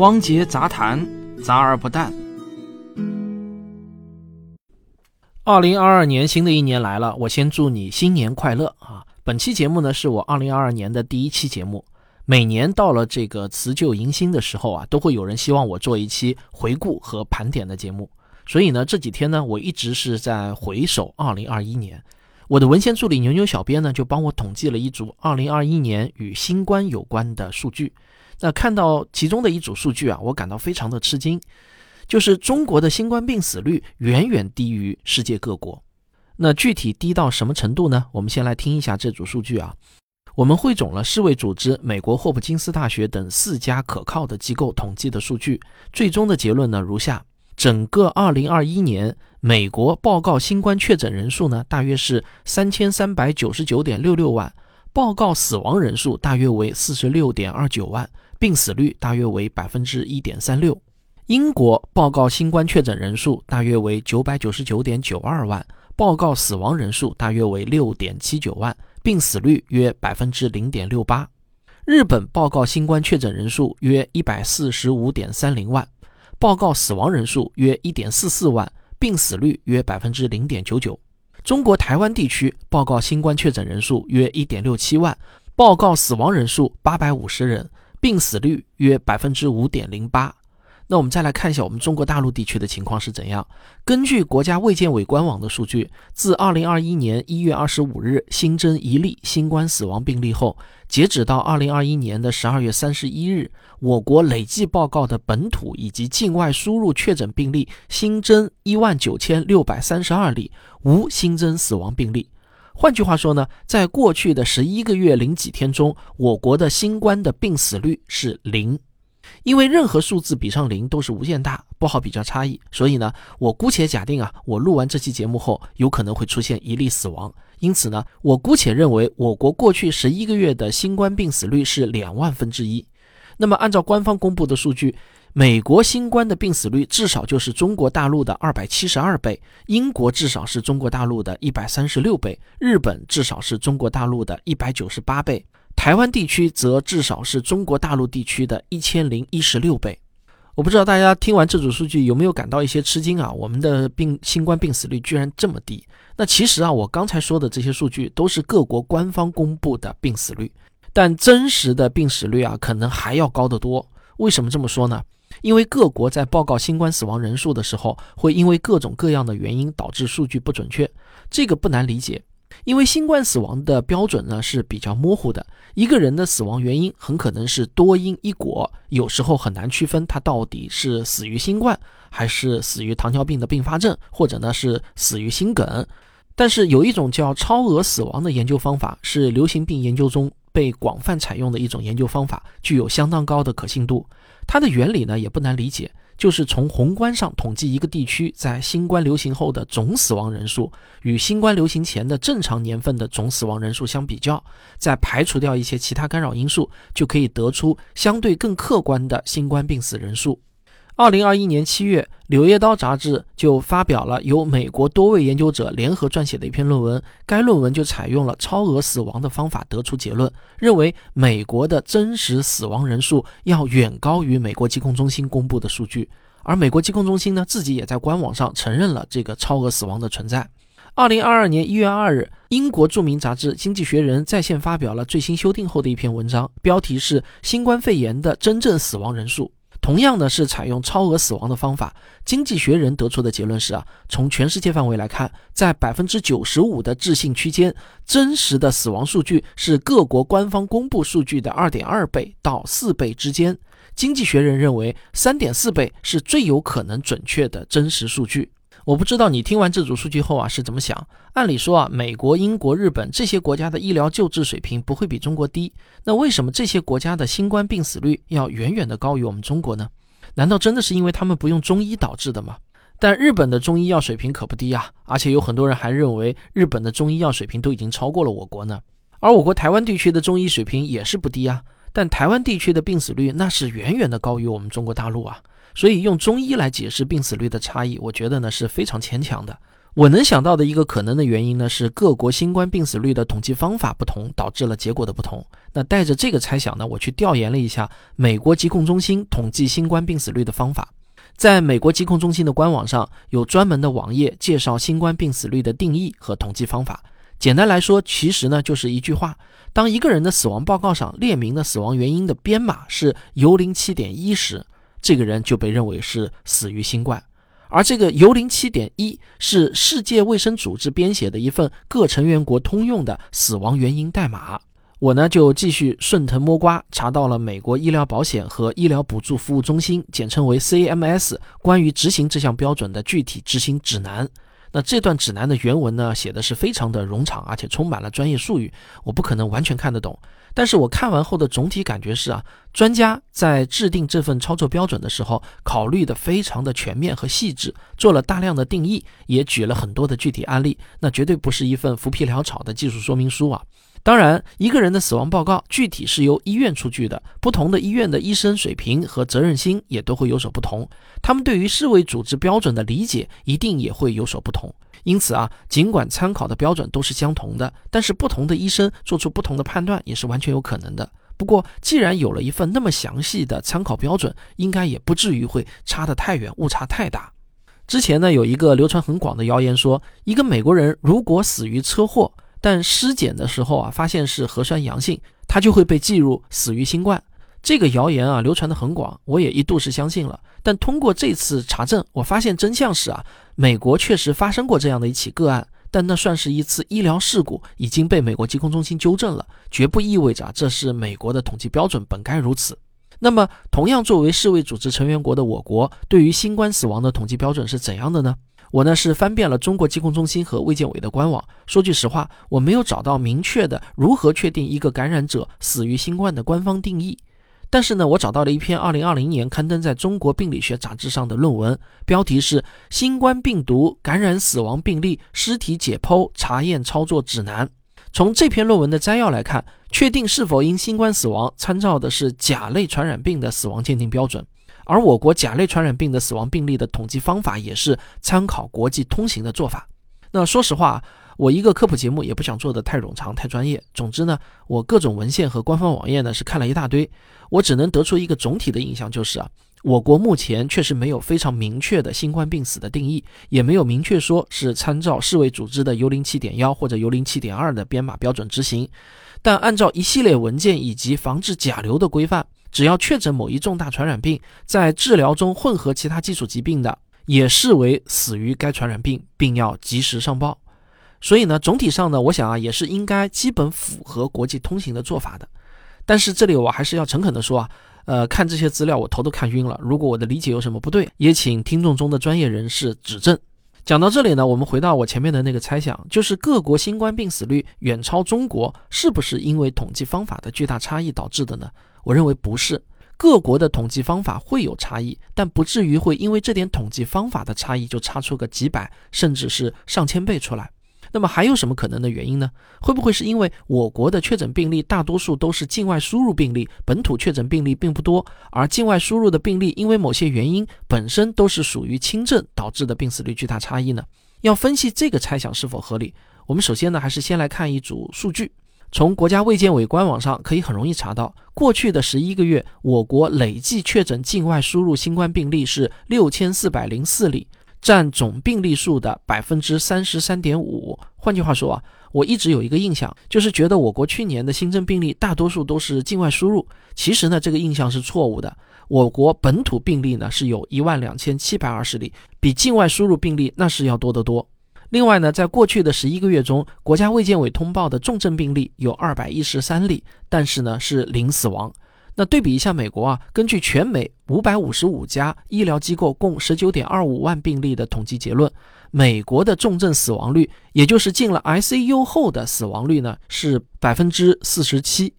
汪杰杂谈，杂而不淡。二零二二年新的一年来了，我先祝你新年快乐啊！本期节目呢，是我二零二二年的第一期节目。每年到了这个辞旧迎新的时候啊，都会有人希望我做一期回顾和盘点的节目。所以呢，这几天呢，我一直是在回首二零二一年。我的文献助理牛牛小编呢，就帮我统计了一组二零二一年与新冠有关的数据。那看到其中的一组数据啊，我感到非常的吃惊，就是中国的新冠病死率远远低于世界各国。那具体低到什么程度呢？我们先来听一下这组数据啊。我们汇总了世卫组织、美国霍普金斯大学等四家可靠的机构统计的数据，最终的结论呢如下。整个二零二一年，美国报告新冠确诊人数呢，大约是三千三百九十九点六六万，报告死亡人数大约为四十六点二九万，病死率大约为百分之一点三六。英国报告新冠确诊人数大约为九百九十九点九二万，报告死亡人数大约为六点七九万，病死率约百分之零点六八。日本报告新冠确诊人数约一百四十五点三零万。报告死亡人数约一点四四万，病死率约百分之零点九九。中国台湾地区报告新冠确诊人数约一点六七万，报告死亡人数八百五十人，病死率约百分之五点零八。那我们再来看一下我们中国大陆地区的情况是怎样。根据国家卫健委官网的数据，自二零二一年一月二十五日新增一例新冠死亡病例后，截止到二零二一年的十二月三十一日，我国累计报告的本土以及境外输入确诊病例新增一万九千六百三十二例，无新增死亡病例。换句话说呢，在过去的十一个月零几天中，我国的新冠的病死率是零。因为任何数字比上零都是无限大，不好比较差异，所以呢，我姑且假定啊，我录完这期节目后，有可能会出现一例死亡。因此呢，我姑且认为我国过去十一个月的新冠病死率是两万分之一。那么，按照官方公布的数据，美国新冠的病死率至少就是中国大陆的二百七十二倍，英国至少是中国大陆的一百三十六倍，日本至少是中国大陆的一百九十八倍。台湾地区则至少是中国大陆地区的一千零一十六倍。我不知道大家听完这组数据有没有感到一些吃惊啊？我们的病新冠病死率居然这么低。那其实啊，我刚才说的这些数据都是各国官方公布的病死率，但真实的病死率啊，可能还要高得多。为什么这么说呢？因为各国在报告新冠死亡人数的时候，会因为各种各样的原因导致数据不准确，这个不难理解。因为新冠死亡的标准呢是比较模糊的，一个人的死亡原因很可能是多因一果，有时候很难区分他到底是死于新冠，还是死于糖尿病的并发症，或者呢是死于心梗。但是有一种叫超额死亡的研究方法，是流行病研究中被广泛采用的一种研究方法，具有相当高的可信度。它的原理呢也不难理解。就是从宏观上统计一个地区在新冠流行后的总死亡人数，与新冠流行前的正常年份的总死亡人数相比较，再排除掉一些其他干扰因素，就可以得出相对更客观的新冠病死人数。二零二一年七月，《柳叶刀》杂志就发表了由美国多位研究者联合撰写的一篇论文。该论文就采用了超额死亡的方法，得出结论，认为美国的真实死亡人数要远高于美国疾控中心公布的数据。而美国疾控中心呢，自己也在官网上承认了这个超额死亡的存在。二零二二年一月二日，英国著名杂志《经济学人》在线发表了最新修订后的一篇文章，标题是“新冠肺炎的真正死亡人数”。同样呢是采用超额死亡的方法，经济学人得出的结论是啊，从全世界范围来看，在百分之九十五的置信区间，真实的死亡数据是各国官方公布数据的二点二倍到四倍之间。经济学人认为，三点四倍是最有可能准确的真实数据。我不知道你听完这组数据后啊是怎么想？按理说啊，美国、英国、日本这些国家的医疗救治水平不会比中国低，那为什么这些国家的新冠病死率要远远的高于我们中国呢？难道真的是因为他们不用中医导致的吗？但日本的中医药水平可不低啊，而且有很多人还认为日本的中医药水平都已经超过了我国呢。而我国台湾地区的中医水平也是不低啊，但台湾地区的病死率那是远远的高于我们中国大陆啊。所以用中医来解释病死率的差异，我觉得呢是非常牵强的。我能想到的一个可能的原因呢，是各国新冠病死率的统计方法不同，导致了结果的不同。那带着这个猜想呢，我去调研了一下美国疾控中心统计新冠病死率的方法。在美国疾控中心的官网上有专门的网页介绍新冠病死率的定义和统计方法。简单来说，其实呢就是一句话：当一个人的死亡报告上列明的死亡原因的编码是幽灵七点一时，这个人就被认为是死于新冠。而这个幽灵七点一是世界卫生组织编写的一份各成员国通用的死亡原因代码。我呢就继续顺藤摸瓜，查到了美国医疗保险和医疗补助服务中心（简称为 CMS） 关于执行这项标准的具体执行指南。那这段指南的原文呢，写的是非常的冗长，而且充满了专业术语，我不可能完全看得懂。但是我看完后的总体感觉是啊，专家在制定这份操作标准的时候，考虑的非常的全面和细致，做了大量的定义，也举了很多的具体案例。那绝对不是一份浮皮潦草的技术说明书啊。当然，一个人的死亡报告具体是由医院出具的，不同的医院的医生水平和责任心也都会有所不同，他们对于世卫组织标准的理解一定也会有所不同。因此啊，尽管参考的标准都是相同的，但是不同的医生做出不同的判断也是完全有可能的。不过，既然有了一份那么详细的参考标准，应该也不至于会差得太远，误差太大。之前呢，有一个流传很广的谣言说，一个美国人如果死于车祸，但尸检的时候啊发现是核酸阳性，他就会被记入死于新冠。这个谣言啊流传的很广，我也一度是相信了。但通过这次查证，我发现真相是啊，美国确实发生过这样的一起个案，但那算是一次医疗事故，已经被美国疾控中心纠正了，绝不意味着这是美国的统计标准本该如此。那么，同样作为世卫组织成员国的我国，对于新冠死亡的统计标准是怎样的呢？我呢是翻遍了中国疾控中心和卫健委的官网，说句实话，我没有找到明确的如何确定一个感染者死于新冠的官方定义。但是呢，我找到了一篇2020年刊登在中国病理学杂志上的论文，标题是《新冠病毒感染死亡病例尸体解剖查验操作指南》。从这篇论文的摘要来看，确定是否因新冠死亡，参照的是甲类传染病的死亡鉴定标准，而我国甲类传染病的死亡病例的统计方法也是参考国际通行的做法。那说实话。我一个科普节目也不想做的太冗长、太专业。总之呢，我各种文献和官方网页呢是看了一大堆，我只能得出一个总体的印象，就是啊，我国目前确实没有非常明确的新冠病死的定义，也没有明确说是参照世卫组织的幽灵七点幺或者幽灵七点二的编码标准执行。但按照一系列文件以及防治甲流的规范，只要确诊某一重大传染病，在治疗中混合其他基础疾病的，也视为死于该传染病，并要及时上报。所以呢，总体上呢，我想啊，也是应该基本符合国际通行的做法的。但是这里我还是要诚恳的说啊，呃，看这些资料我头都看晕了。如果我的理解有什么不对，也请听众中的专业人士指正。讲到这里呢，我们回到我前面的那个猜想，就是各国新冠病死率远超中国，是不是因为统计方法的巨大差异导致的呢？我认为不是，各国的统计方法会有差异，但不至于会因为这点统计方法的差异就差出个几百甚至是上千倍出来。那么还有什么可能的原因呢？会不会是因为我国的确诊病例大多数都是境外输入病例，本土确诊病例并不多，而境外输入的病例因为某些原因本身都是属于轻症导致的病死率巨大差异呢？要分析这个猜想是否合理，我们首先呢还是先来看一组数据。从国家卫健委官网上可以很容易查到，过去的十一个月，我国累计确诊境外输入新冠病例是六千四百零四例。占总病例数的百分之三十三点五。换句话说啊，我一直有一个印象，就是觉得我国去年的新增病例大多数都是境外输入。其实呢，这个印象是错误的。我国本土病例呢是有一万两千七百二十例，比境外输入病例那是要多得多。另外呢，在过去的十一个月中，国家卫健委通报的重症病例有二百一十三例，但是呢是零死亡。那对比一下美国啊，根据全美五百五十五家医疗机构共十九点二五万病例的统计结论，美国的重症死亡率，也就是进了 ICU 后的死亡率呢，是百分之四十七。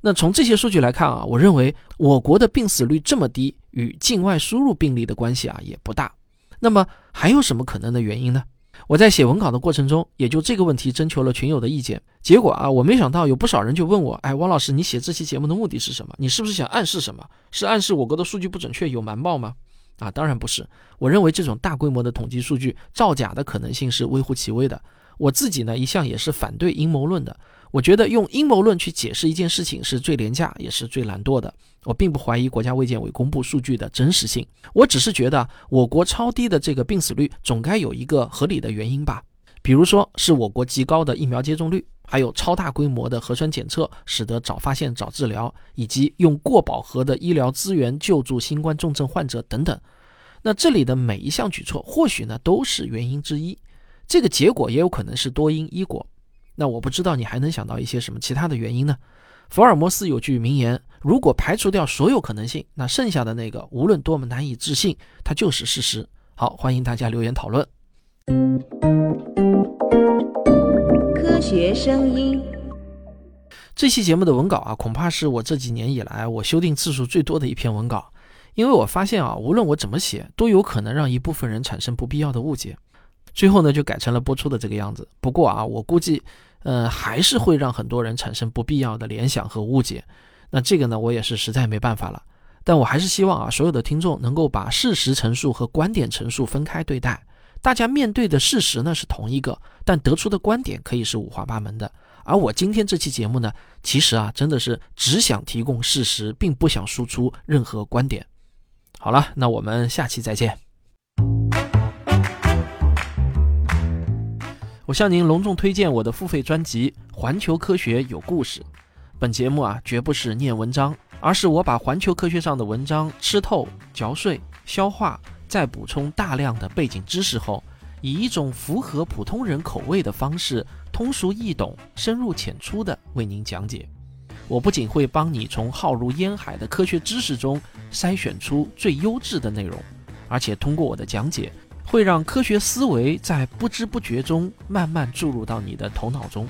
那从这些数据来看啊，我认为我国的病死率这么低，与境外输入病例的关系啊也不大。那么还有什么可能的原因呢？我在写文稿的过程中，也就这个问题征求了群友的意见。结果啊，我没想到有不少人就问我：“哎，汪老师，你写这期节目的目的是什么？你是不是想暗示什么？是暗示我国的数据不准确有瞒报吗？”啊，当然不是。我认为这种大规模的统计数据造假的可能性是微乎其微的。我自己呢，一向也是反对阴谋论的。我觉得用阴谋论去解释一件事情是最廉价也是最懒惰的。我并不怀疑国家卫健委公布数据的真实性，我只是觉得我国超低的这个病死率总该有一个合理的原因吧。比如说是我国极高的疫苗接种率，还有超大规模的核酸检测，使得早发现早治疗，以及用过饱和的医疗资源救助新冠重症患者等等。那这里的每一项举措，或许呢都是原因之一，这个结果也有可能是多因一果。那我不知道你还能想到一些什么其他的原因呢？福尔摩斯有句名言：如果排除掉所有可能性，那剩下的那个无论多么难以置信，它就是事实。好，欢迎大家留言讨论。科学声音，这期节目的文稿啊，恐怕是我这几年以来我修订次数最多的一篇文稿，因为我发现啊，无论我怎么写，都有可能让一部分人产生不必要的误解。最后呢，就改成了播出的这个样子。不过啊，我估计，呃，还是会让很多人产生不必要的联想和误解。那这个呢，我也是实在没办法了。但我还是希望啊，所有的听众能够把事实陈述和观点陈述分开对待。大家面对的事实呢是同一个，但得出的观点可以是五花八门的。而我今天这期节目呢，其实啊，真的是只想提供事实，并不想输出任何观点。好了，那我们下期再见。我向您隆重推荐我的付费专辑《环球科学有故事》。本节目啊，绝不是念文章，而是我把环球科学上的文章吃透、嚼碎、消化，再补充大量的背景知识后，以一种符合普通人口味的方式，通俗易懂、深入浅出的为您讲解。我不仅会帮你从浩如烟海的科学知识中筛选出最优质的内容，而且通过我的讲解。会让科学思维在不知不觉中慢慢注入到你的头脑中。